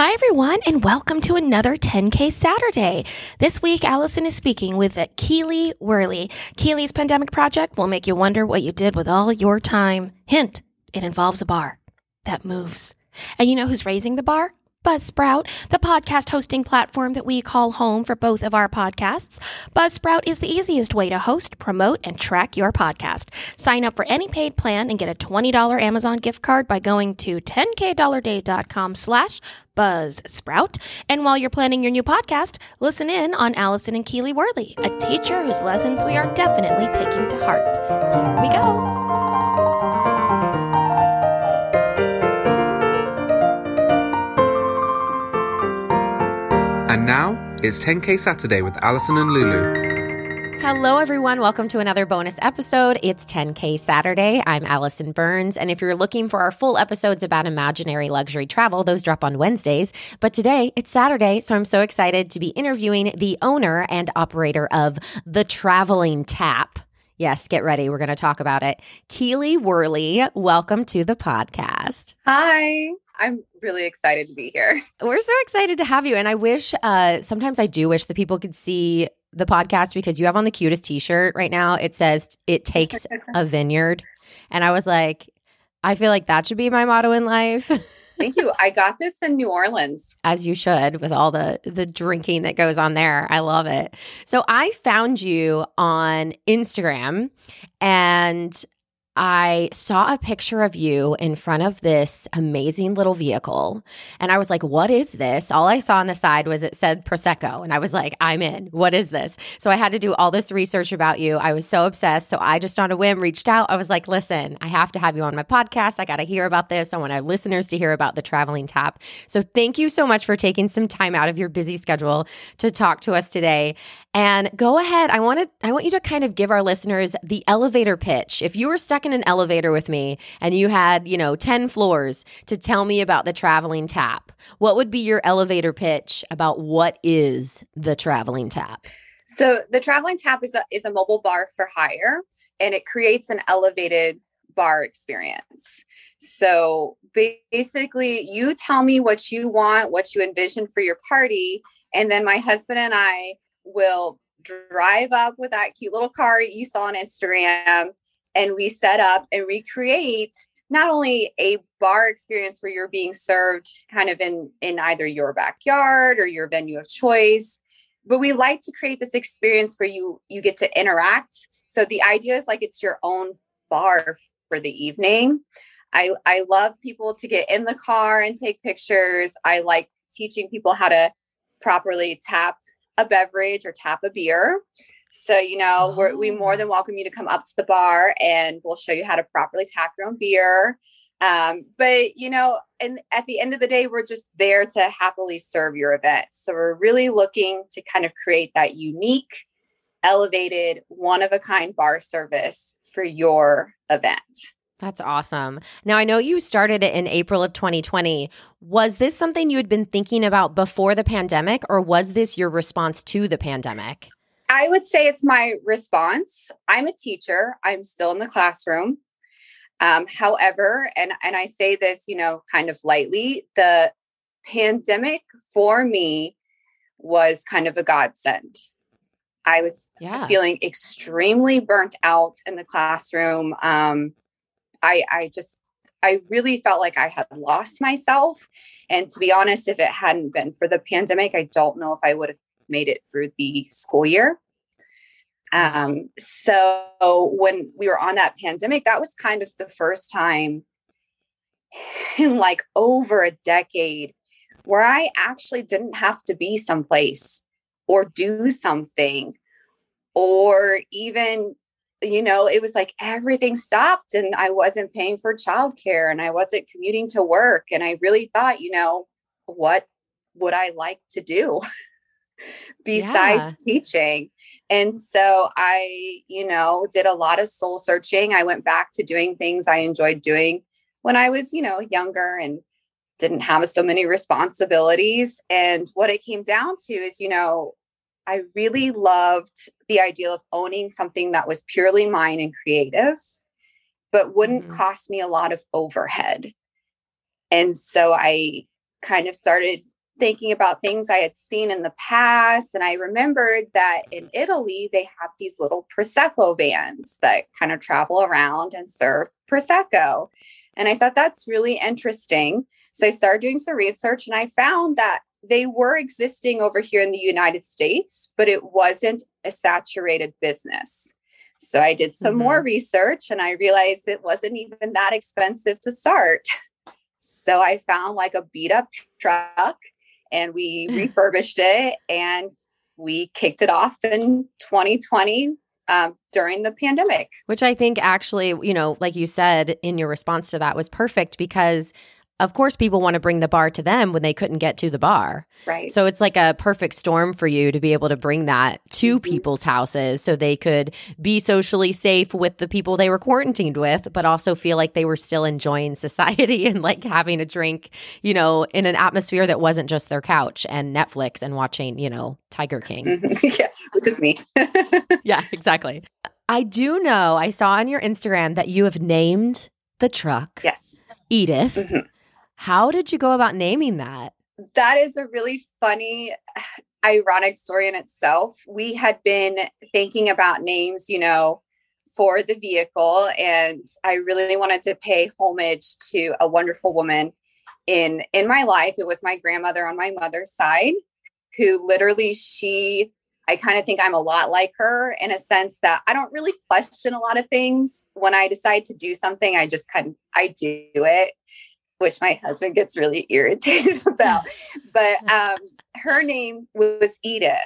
Hi, everyone, and welcome to another 10K Saturday. This week, Allison is speaking with Keely Worley. Keely's pandemic project will make you wonder what you did with all your time. Hint, it involves a bar that moves. And you know who's raising the bar? Buzzsprout, the podcast hosting platform that we call home for both of our podcasts. Buzzsprout is the easiest way to host, promote, and track your podcast. Sign up for any paid plan and get a $20 Amazon gift card by going to 10kdollarday.com slash Buzzsprout. And while you're planning your new podcast, listen in on Allison and Keely Worley, a teacher whose lessons we are definitely taking to heart. Here we go. And now it's 10K Saturday with Allison and Lulu. Hello, everyone. Welcome to another bonus episode. It's 10K Saturday. I'm Allison Burns. And if you're looking for our full episodes about imaginary luxury travel, those drop on Wednesdays. But today it's Saturday. So I'm so excited to be interviewing the owner and operator of The Traveling Tap. Yes, get ready. We're going to talk about it. Keely Worley, welcome to the podcast. Hi. I'm really excited to be here. We're so excited to have you. And I wish, uh, sometimes I do wish that people could see the podcast because you have on the cutest t shirt right now. It says, It takes a vineyard. And I was like, I feel like that should be my motto in life. Thank you. I got this in New Orleans. As you should with all the the drinking that goes on there. I love it. So I found you on Instagram and I saw a picture of you in front of this amazing little vehicle. And I was like, what is this? All I saw on the side was it said Prosecco. And I was like, I'm in. What is this? So I had to do all this research about you. I was so obsessed. So I just on a whim reached out. I was like, listen, I have to have you on my podcast. I got to hear about this. I want our listeners to hear about the traveling tap. So thank you so much for taking some time out of your busy schedule to talk to us today. And go ahead. I want to, I want you to kind of give our listeners the elevator pitch. If you were stuck in an elevator with me and you had, you know, 10 floors to tell me about the traveling tap, what would be your elevator pitch about what is the traveling tap? So, the traveling tap is a, is a mobile bar for hire and it creates an elevated bar experience. So, basically, you tell me what you want, what you envision for your party, and then my husband and I will drive up with that cute little car you saw on Instagram and we set up and recreate not only a bar experience where you're being served kind of in in either your backyard or your venue of choice but we like to create this experience where you you get to interact. So the idea is like it's your own bar for the evening. I i love people to get in the car and take pictures. I like teaching people how to properly tap a beverage or tap a beer so, you know, oh. we more than welcome you to come up to the bar and we'll show you how to properly tap your own beer. Um, but, you know, and at the end of the day, we're just there to happily serve your event. So, we're really looking to kind of create that unique, elevated, one of a kind bar service for your event. That's awesome. Now, I know you started it in April of 2020. Was this something you had been thinking about before the pandemic, or was this your response to the pandemic? I would say it's my response. I'm a teacher. I'm still in the classroom. Um, however, and and I say this, you know, kind of lightly, the pandemic for me was kind of a godsend. I was yeah. feeling extremely burnt out in the classroom. Um, I I just I really felt like I had lost myself. And to be honest, if it hadn't been for the pandemic, I don't know if I would have made it through the school year. Um, so when we were on that pandemic, that was kind of the first time in like over a decade where I actually didn't have to be someplace or do something or even you know it was like everything stopped and i wasn't paying for childcare and i wasn't commuting to work and i really thought you know what would i like to do besides yeah. teaching. And so I, you know, did a lot of soul searching. I went back to doing things I enjoyed doing when I was, you know, younger and didn't have so many responsibilities. And what it came down to is, you know, I really loved the idea of owning something that was purely mine and creative, but wouldn't mm-hmm. cost me a lot of overhead. And so I kind of started thinking about things I had seen in the past. And I remembered that in Italy, they have these little Prosecco vans that kind of travel around and serve Prosecco. And I thought that's really interesting. So I started doing some research and I found that they were existing over here in the United States, but it wasn't a saturated business. So I did some mm-hmm. more research and I realized it wasn't even that expensive to start. So I found like a beat up truck and we refurbished it and we kicked it off in 2020 um, during the pandemic. Which I think actually, you know, like you said in your response to that was perfect because of course people want to bring the bar to them when they couldn't get to the bar. Right. So it's like a perfect storm for you to be able to bring that to mm-hmm. people's houses so they could be socially safe with the people they were quarantined with, but also feel like they were still enjoying society and like having a drink, you know, in an atmosphere that wasn't just their couch and Netflix and watching, you know, Tiger King. Mm-hmm. yeah, which is me. yeah, exactly. I do know, I saw on your Instagram that you have named the truck. Yes. Edith. Mm-hmm. How did you go about naming that? That is a really funny, ironic story in itself. We had been thinking about names, you know, for the vehicle, and I really wanted to pay homage to a wonderful woman in in my life. It was my grandmother on my mother's side, who literally she I kind of think I'm a lot like her in a sense that I don't really question a lot of things. When I decide to do something, I just kind of I do it which my husband gets really irritated about. But um, her name was Edith.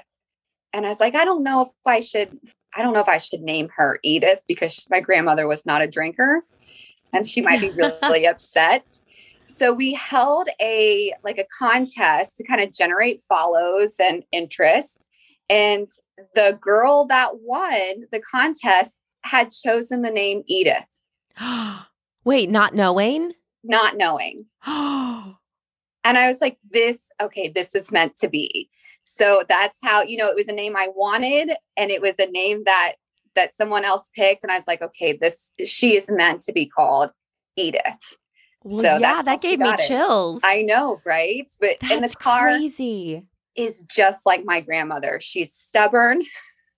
And I was like, I don't know if I should, I don't know if I should name her Edith because my grandmother was not a drinker and she might be really upset. So we held a like a contest to kind of generate follows and interest. And the girl that won the contest had chosen the name Edith. Wait, not knowing? Not knowing. Oh. and I was like, this, okay, this is meant to be. So that's how, you know, it was a name I wanted and it was a name that that someone else picked. And I was like, okay, this she is meant to be called Edith. Well, so yeah, that gave me it. chills. I know, right? But that's in the car crazy. is just like my grandmother. She's stubborn.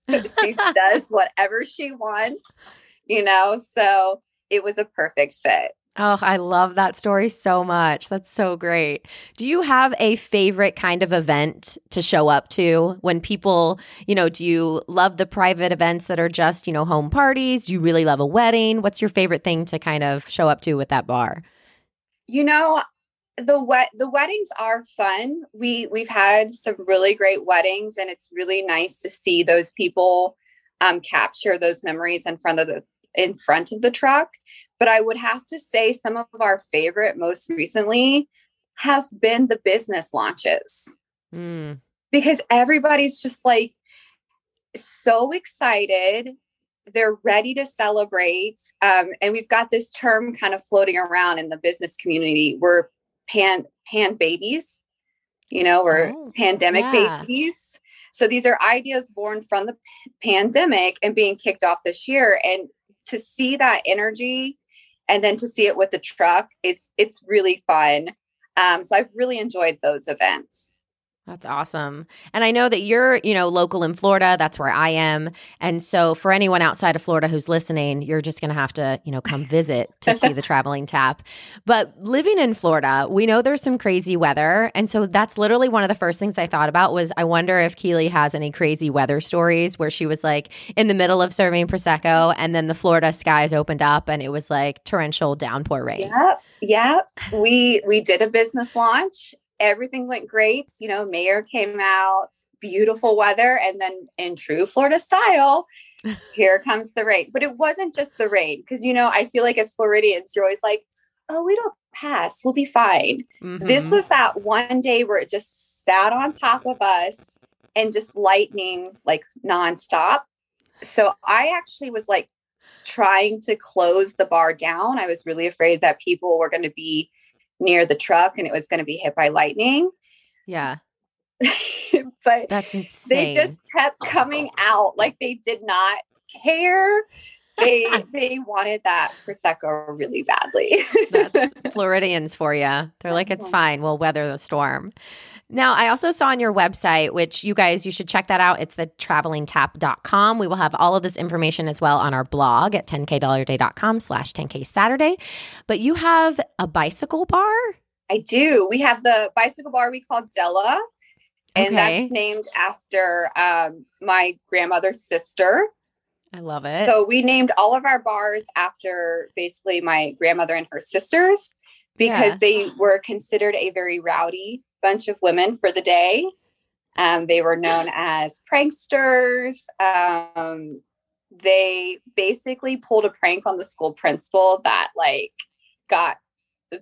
she does whatever she wants, you know. So it was a perfect fit. Oh, I love that story so much. That's so great. Do you have a favorite kind of event to show up to when people, you know, do you love the private events that are just, you know, home parties? Do you really love a wedding? What's your favorite thing to kind of show up to with that bar? You know, the wet the weddings are fun. We we've had some really great weddings and it's really nice to see those people um capture those memories in front of the in front of the truck. But I would have to say some of our favorite most recently have been the business launches. Mm. Because everybody's just like so excited. They're ready to celebrate. Um, and we've got this term kind of floating around in the business community. We're pan pan babies. You know, we're oh, pandemic yeah. babies. So these are ideas born from the pandemic and being kicked off this year. And to see that energy and then to see it with the truck it's it's really fun. Um, so i've really enjoyed those events that's awesome. And I know that you're, you know, local in Florida. That's where I am. And so for anyone outside of Florida who's listening, you're just going to have to, you know, come visit to see the traveling tap. But living in Florida, we know there's some crazy weather. And so that's literally one of the first things I thought about was I wonder if Keely has any crazy weather stories where she was like in the middle of serving prosecco and then the Florida skies opened up and it was like torrential downpour rains. Yeah. Yeah, we we did a business launch everything went great. You know, mayor came out, beautiful weather. And then in true Florida style, here comes the rain. But it wasn't just the rain, because, you know, I feel like as Floridians, you're always like, oh, we don't pass. We'll be fine. Mm-hmm. This was that one day where it just sat on top of us and just lightning like nonstop. So I actually was like trying to close the bar down. I was really afraid that people were going to be near the truck and it was going to be hit by lightning. Yeah. but that's insane. They just kept coming oh. out like they did not care. They they wanted that prosecco really badly. That's Floridians for you. They're like, it's fine. We'll weather the storm. Now, I also saw on your website, which you guys, you should check that out. It's the travelingtap.com. We will have all of this information as well on our blog at 10kdollarday.com slash 10k Saturday. But you have a bicycle bar? I do. We have the bicycle bar we call Della. And Okay. that's named after um, my grandmother's sister. I love it. So we named all of our bars after basically my grandmother and her sisters because Yeah. they were considered a very rowdy bunch of women for the day. Um, they were known as pranksters. Um, they basically pulled a prank on the school principal that like got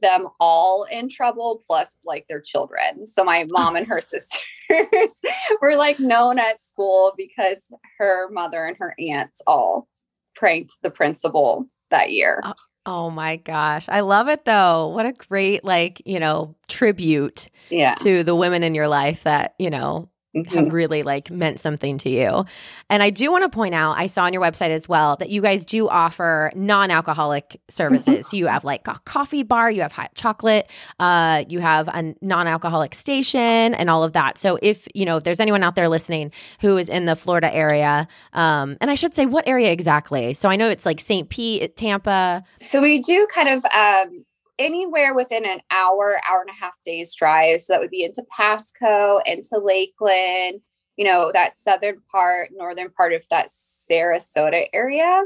them all in trouble plus like their children so my mom and her sisters were like known at school because her mother and her aunts all pranked the principal that year oh, oh my gosh. I love it though. What a great, like, you know, tribute yeah to the women in your life that, you know, Mhm. have really like meant something to you. And I do want to point out, I saw on your website as well that you guys do offer non-alcoholic services. So you have like a coffee bar, you have hot chocolate, uh, you have a non-alcoholic station, and all of that. So if you know if there's anyone out there listening who is in the Florida area, um, and I should say what area exactly. So I know it's like St. Pete, Tampa. So we do kind of um, anywhere within an hour, hour and a half days drive. So that would be into Pasco, into Lakeland, you know, that southern part, northern part of that Sarasota area.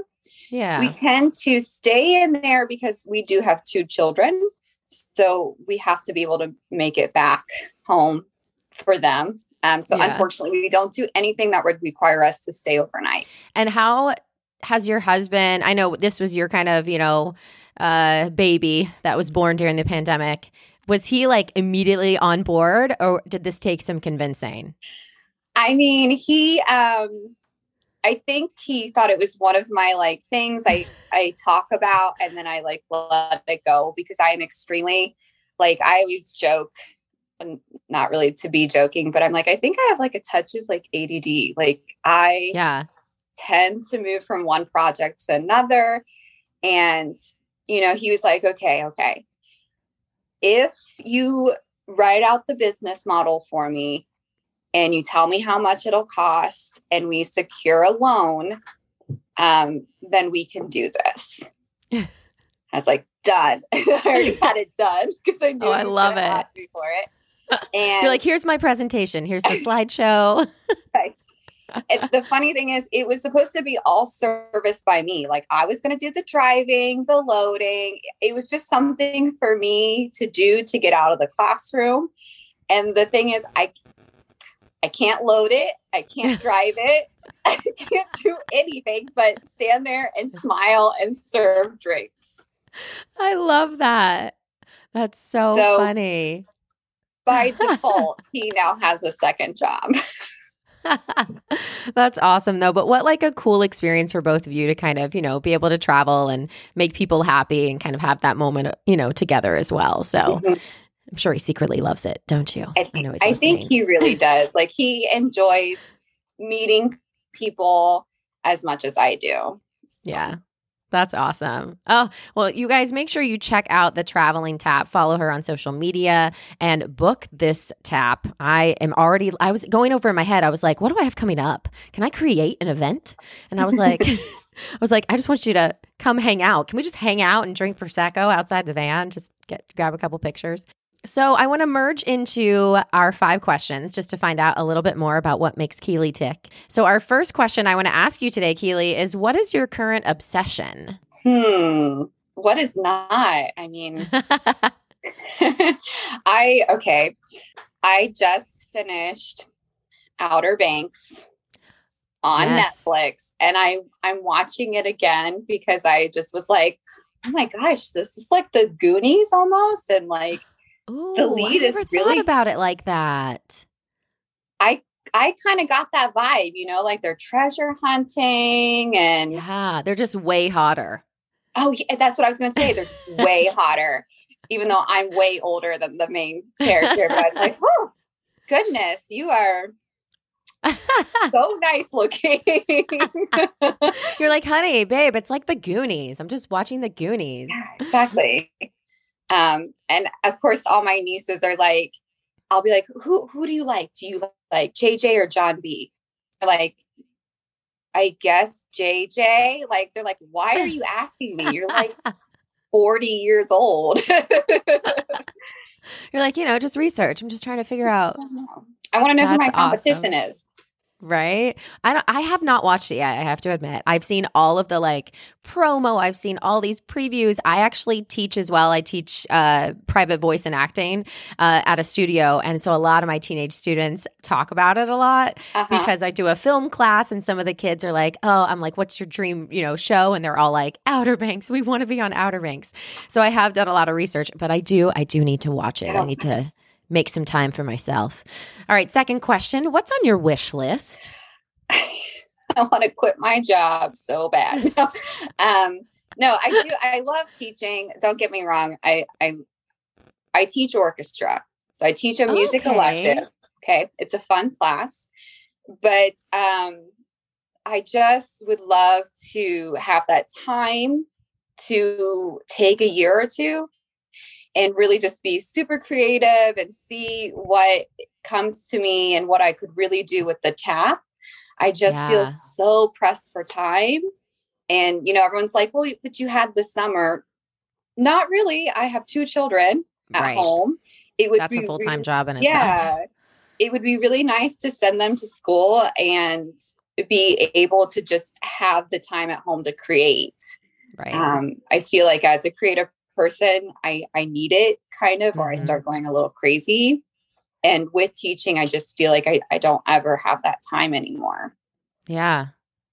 Yeah. We tend to stay in there because we do have two children. So we have to be able to make it back home for them. Um, so Yeah. unfortunately, we don't do anything that would require us to stay overnight. And how has your husband? I know this was your kind of, you know, uh, baby that was born during the pandemic. Was he like immediately on board, or did this take some convincing? I mean, he um I think he thought it was one of my like things I I talk about and then I like let it go because I am extremely like I always joke and not really to be joking, but I'm like I think I have like a touch of like ADD. Like I Yeah. tend to move from one project to another. And, you know, he was like, okay, okay. If you write out the business model for me and you tell me how much it'll cost and we secure a loan, um, then we can do this. I was like, done. I already had it done because I knew Oh, I love it. ask me for it. And You're like, here's my presentation. Here's the slideshow. Right. And the funny thing is, it was supposed to be all serviced by me. Like I was going to do the driving, the loading. It was just something for me to do to get out of the classroom. And the thing is, I I can't load it. I can't drive it. I can't do anything but stand there and smile and serve drinks. I love that. That's so, So- funny. By default, he now has a second job. That's awesome though. But what like a cool experience for both of you to kind of, you know, be able to travel and make people happy and kind of have that moment, you know, together as well. So Mhm. I'm sure he secretly loves it, don't you? I, know he's I think he really does. Like he enjoys meeting people as much as I do. Yeah. That's awesome. Oh, well, you guys make sure you check out the traveling tap, follow her on social media and book this tap. I am already I was going over in my head. I was like, what do I have coming up? Can I create an event? And I was like I was like, I just want you to come hang out. Can we just hang out and drink prosecco outside the van? Just get grab a couple pictures. So I want to merge into our five questions just to find out a little bit more about what makes Keely tick. So our first question I want to ask you today, Keely, is what is your current obsession? Hmm. What is not? I mean, I okay. I just finished Outer Banks on Yes. Netflix and I I'm watching it again because I just was like, "Oh my gosh, this is like the Goonies almost." And like Ooh, lead I is really- thought about it like that. I I kind of got that vibe, you know, like they're treasure hunting and Yeah, they're just way hotter. Oh, yeah, that's what I was going to say. They're just way hotter, even though I'm way older than the main character. But I was like, oh, goodness, you are so nice looking. You're like, honey, babe, it's like the Goonies. I'm just watching the Goonies. Yeah, exactly. Um, and of course, all my nieces are like, I'll be like, who who do you like? Do you like JJ or John B? They're like, I guess JJ. Like, they're like, why are you asking me? You're like 40 years old. You're like, you know, just research. I'm just trying to figure out. I want to know who my competition awesome. is. Right? I don't, I have not watched it yet. I have to admit. I've seen all of the like promo. I've seen all these previews. I actually teach as well. I teach uh, private voice and acting uh, at a studio, and so a lot of my teenage students talk about it a lot Uh-huh. because I do a film class, and some of the kids are like, "Oh, I'm like, what's your dream, you know, show?" And they're all like, "Outer Banks. We want to be on Outer Banks." So I have done a lot of research, but I do, I do need to watch it. I need to make some time for myself. All right, second question. What's on your wish list? I want to quit my job so bad. um, no, I do. I love teaching. Don't get me wrong. I I I teach orchestra, so I teach a music Okay. elective. Okay, it's a fun class, but um, I just would love to have that time to take a year or two and really just be super creative and see what comes to me and what I could really do with the tap. I just Yeah. feel so pressed for time. And, you know, everyone's like, well, but you had the summer. Not really. I have two children at Right. home. It would That's be a full time job in itself. yeah. It would be really nice to send them to school and be able to just have the time at home to create. Right. Um, I feel like as a creative person, I, I need it kind of, or I Mhm. start going a little crazy. And with teaching, I just feel like I, I don't ever have that time anymore. Yeah.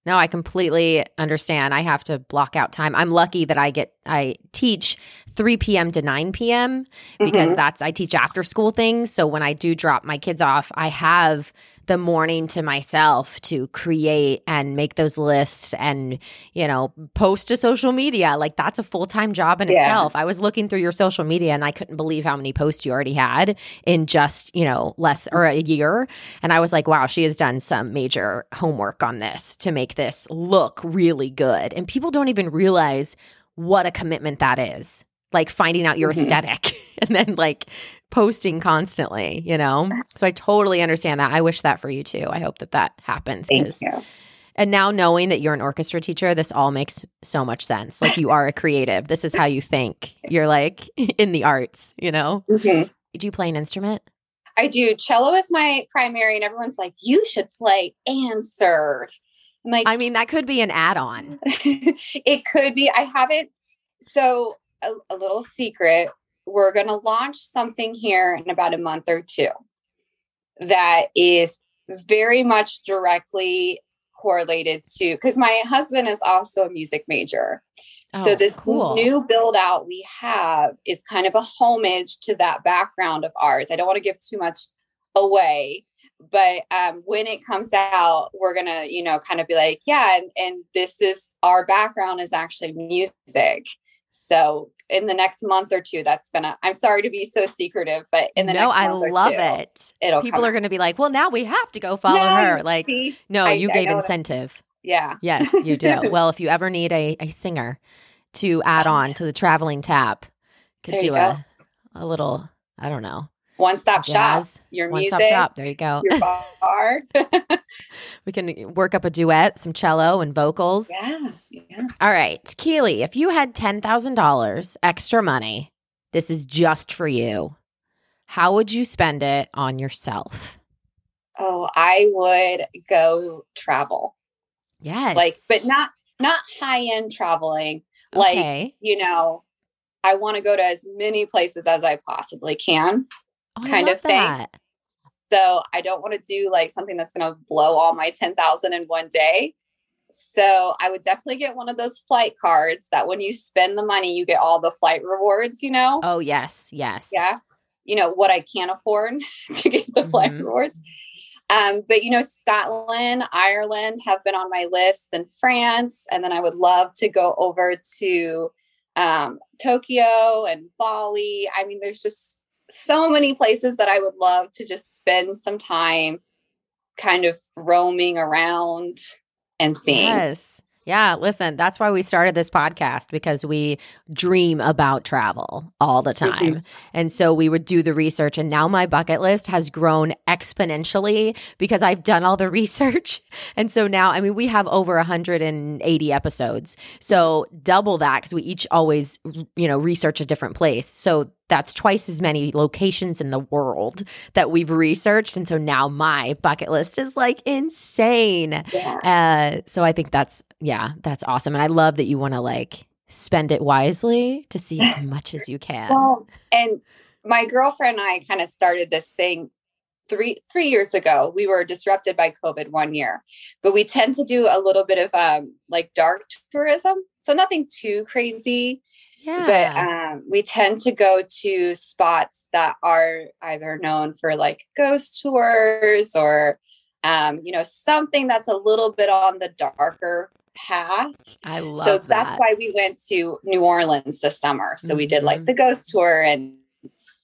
No, I completely understand. I have to block out time. I'm lucky that I get I teach 3 p.m. to 9 p.m. because Mhm. that's I teach after school things. So when I do drop my kids off, I have the morning to myself to create and make those lists and, you know, post to social media. Like that's a full-time job in Yeah. itself. I was looking through your social media and I couldn't believe how many posts you already had in just, you know, less or a year. And I was like, wow, she has done some major homework on this to make this look really good. And people don't even realize what a commitment that is. Like finding out your Mhm. aesthetic and then like posting constantly, you know? So I totally understand that. I wish that for you too. I hope that that happens. Thank you. And now knowing that you're an orchestra teacher, this all makes so much sense. Like you are a creative. This is how you think. You're like in the arts, you know? Mhm. Do you play an instrument? I do. Cello is my primary, and everyone's like, you should play and serve. I'm like, I mean, that could be an add on. it could be. I haven't. So, a, a little secret we're going to launch something here in about a month or two that is very much directly correlated to because my husband is also a music major. Oh, so, this cool. new build out we have is kind of a homage to that background of ours. I don't want to give too much away but um, when it comes out we're gonna you know kind of be like yeah and, and this is our background is actually music so in the next month or two that's gonna i'm sorry to be so secretive but in the no, next I month or love two, it. it'll People are to be like, well, now we have to go follow No, her. Like, see? no, I- you I gave incentive. yeah Yes, you do. well, if you ever need a, a singer to add oh, on to the traveling tap, could There do a, a little, I don't know, one stop shop your one music stop shop. There you go. your bar we can work up a duet, some cello and vocals. yeah yeah All right, Keely, if you had $10,000 extra money, this is just for you. How would you spend it on yourself? oh i would go travel Yes. like but not not high end traveling like okay. you know, I want to go to as many places as I possibly can. Oh, kind of thing. that. So I don't want to do like something that's going to blow all my 10,000 in one day. So I would definitely get one of those flight cards that when you spend the money, you get all the flight rewards, you know? Oh, yes, yes. Yeah. You know, what I can't afford to get the flight Mhm. rewards. Um, but you know, Scotland, Ireland have been on my list and France. And then I would love to go over to um, Tokyo and Bali. I mean, there's just so many places that I would love to just spend some time kind of roaming around and seeing. Yes. Yeah, listen, that's why we started this podcast because we dream about travel all the Mm-hmm. time. And so we would do the research. And now my bucket list has grown exponentially because I've done all the research. And so now, I mean, we have over 180 episodes. So double that because we each always, you know, research a different place. So that's twice as many locations in the world that we've researched. And so now my bucket list is like insane. Yeah. Uh, so I think that's yeah, that's awesome, and I love that you want to like spend it wisely to see as much as you can. Well, and my girlfriend and I kind of started this thing three three years ago. We were disrupted by COVID one year, but we tend to do a little bit of um, like dark tourism, so nothing too crazy. Yeah, But um, we tend to go to spots that are either known for like ghost tours or um, you know something that's a little bit on the darker path I love. That. So that's that. why we went to New Orleans this summer. So we did like Mhm. the ghost tour and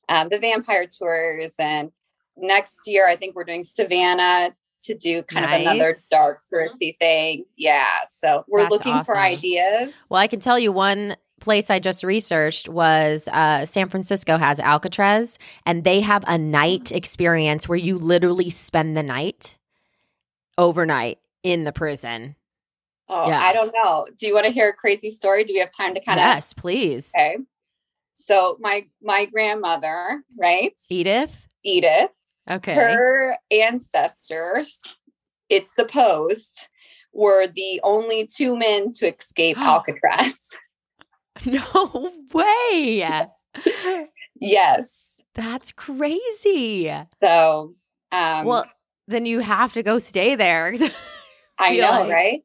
um, the vampire tours. And next year, I think we're doing Savannah to do kind of another dark touristy thing. Yeah. So we're That's looking for ideas. Well, I can tell you one place I just researched was uh, San Francisco has Alcatraz, and they have a night experience where you literally spend the night overnight in the prison. oh, yeah. I don't know. Do you want to hear a crazy story? Do we have time to kind of? yes, please, Okay. So my my grandmother, right, Edith. Edith, Okay. her ancestors, it's supposed, were the only two men to escape Alcatraz. no way. yes. That's crazy. So, um, well, then you have to go stay there. I know, like- right?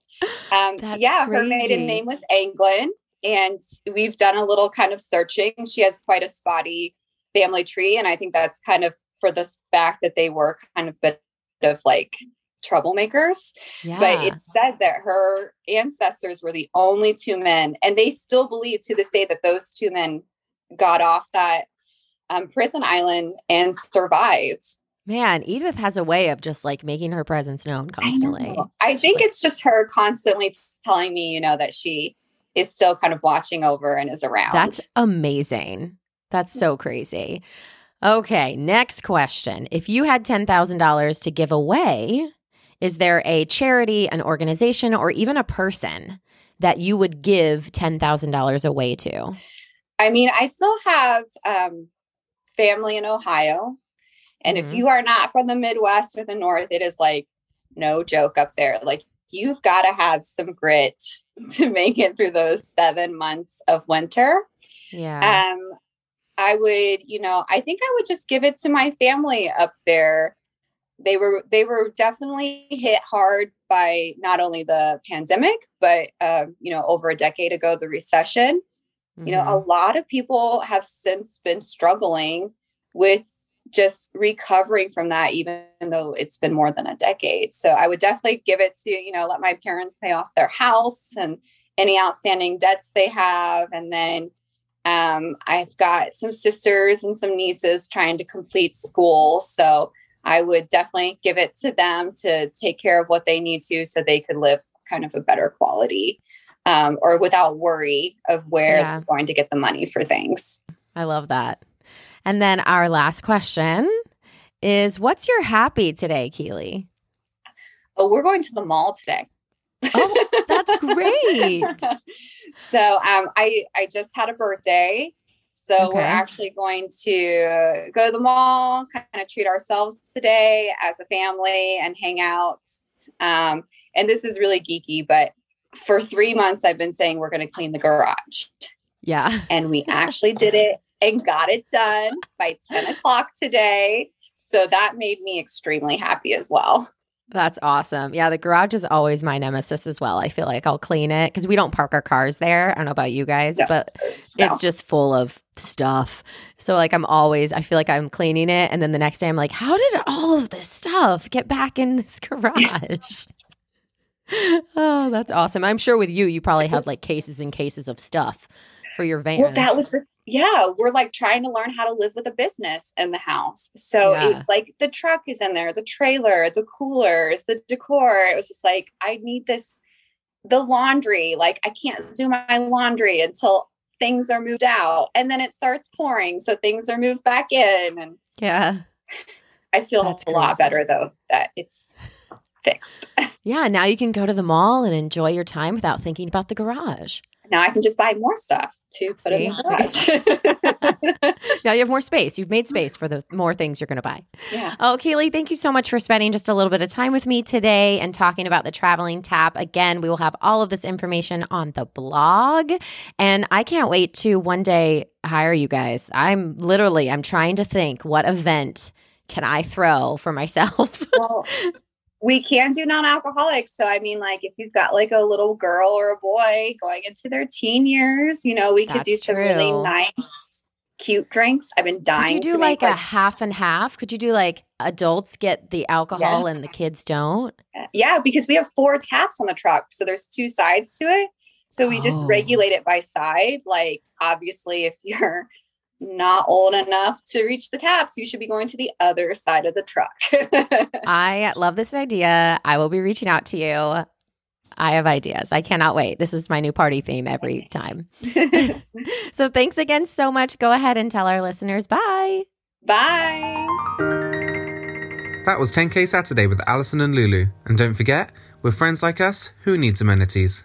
Um, yeah, her maiden name was Anglin, and we've done a little kind of searching. She has quite a spotty family tree, and I think that's kind of for the fact that they were kind of bit of like troublemakers. yeah. but it said that her ancestors were the only two men and they still believe to this day that those two men got off that um, prison island and survived Man, Edith has a way of just like making her presence known constantly. I think it's just her constantly telling me you know that she is still kind of watching over and is around That's amazing. That's so crazy. Okay, next question. If you had $10,000 to give away, is there a charity, an organization, or even a person that you would give $10,000 away to? I mean, I still have um, family in Ohio. And if Mhm. you are not from the Midwest or the North, it is like no joke up there. Like you've got to have some grit to make it through those seven months of winter. Yeah. Um, I would, you know, I think I would just give it to my family up there. They were they were definitely hit hard by not only the pandemic, but uh, you know, over a decade ago, the recession. You know a Mhm. lot of people have since been struggling with just recovering from that even though it's been more than a decade. So i would definitely give it to you know let my parents pay off their house and any outstanding debts they have. And then um, i've got some sisters and some nieces trying to complete school. So i would definitely give it to them to take care of what they need to so they could live kind of a better quality um, or without worry of where Yeah. they're going to get the money for things. I love that. And then our last question is what's your happy today, Keely? Oh, we're going to the mall today. Oh, that's great. so um, I I just had a birthday. So Okay. we're actually going to go to the mall, kind of treat ourselves today as a family and hang out. Um, and this is really geeky, but for three months I've been saying we're going to clean the garage. Yeah. and we actually did it and got it done by 10 o'clock today. So that made me extremely happy as well. That's awesome. Yeah, the garage is always my nemesis as well. I feel like I'll clean it because we don't park our cars there. I don't know about you guys, No. but No. it's just full of stuff. So, like, I'm always, I feel like I'm cleaning it. And then the next day, I'm like, how did all of this stuff get back in this garage? oh, that's awesome. I'm sure with you, you probably have like cases and cases of stuff for your van. Well, that was the yeah, we're like trying to learn how to live with a business in the house. So Yeah. it's like the truck is in there, the trailer, the coolers, the decor. It was just like, I need this, the laundry. Like, I can't do my laundry until things are moved out. And then it starts pouring. So things are moved back in. And yeah. I feel That's a lot better though that it's fixed. Yeah. Now you can go to the mall and enjoy your time without thinking about the garage. Now I can just buy more stuff to put in the garage. Now you have more space. You've made space for the more things you're going to buy. yeah. Oh, Kaylee, thank you so much for spending just a little bit of time with me today and talking about the traveling tap. Again, we will have all of this information on the blog. And I can't wait to one day hire you guys. I'm literally, I'm trying to think what event can I throw for myself? well, we can do non-alcoholics. So I mean, like if you've got like a little girl or a boy going into their teen years, you know, we could do That's some really nice, cute drinks. I've been dying. Could you do like a half and half? Could you do like adults get the alcohol and the kids don't? Uh, yeah, because we have four taps on the truck, so there's two sides to it. So we just Oh. regulate it by side. Like obviously, if you're not old enough to reach the taps, you should be going to the other side of the truck. I love this idea. I will be reaching out to you. I have ideas. I cannot wait. This is my new party theme every time. so thanks again so much. Go ahead and tell our listeners bye. Bye. That was 10K Saturday with Allison and Lulu. And don't forget, with friends like us, who needs amenities?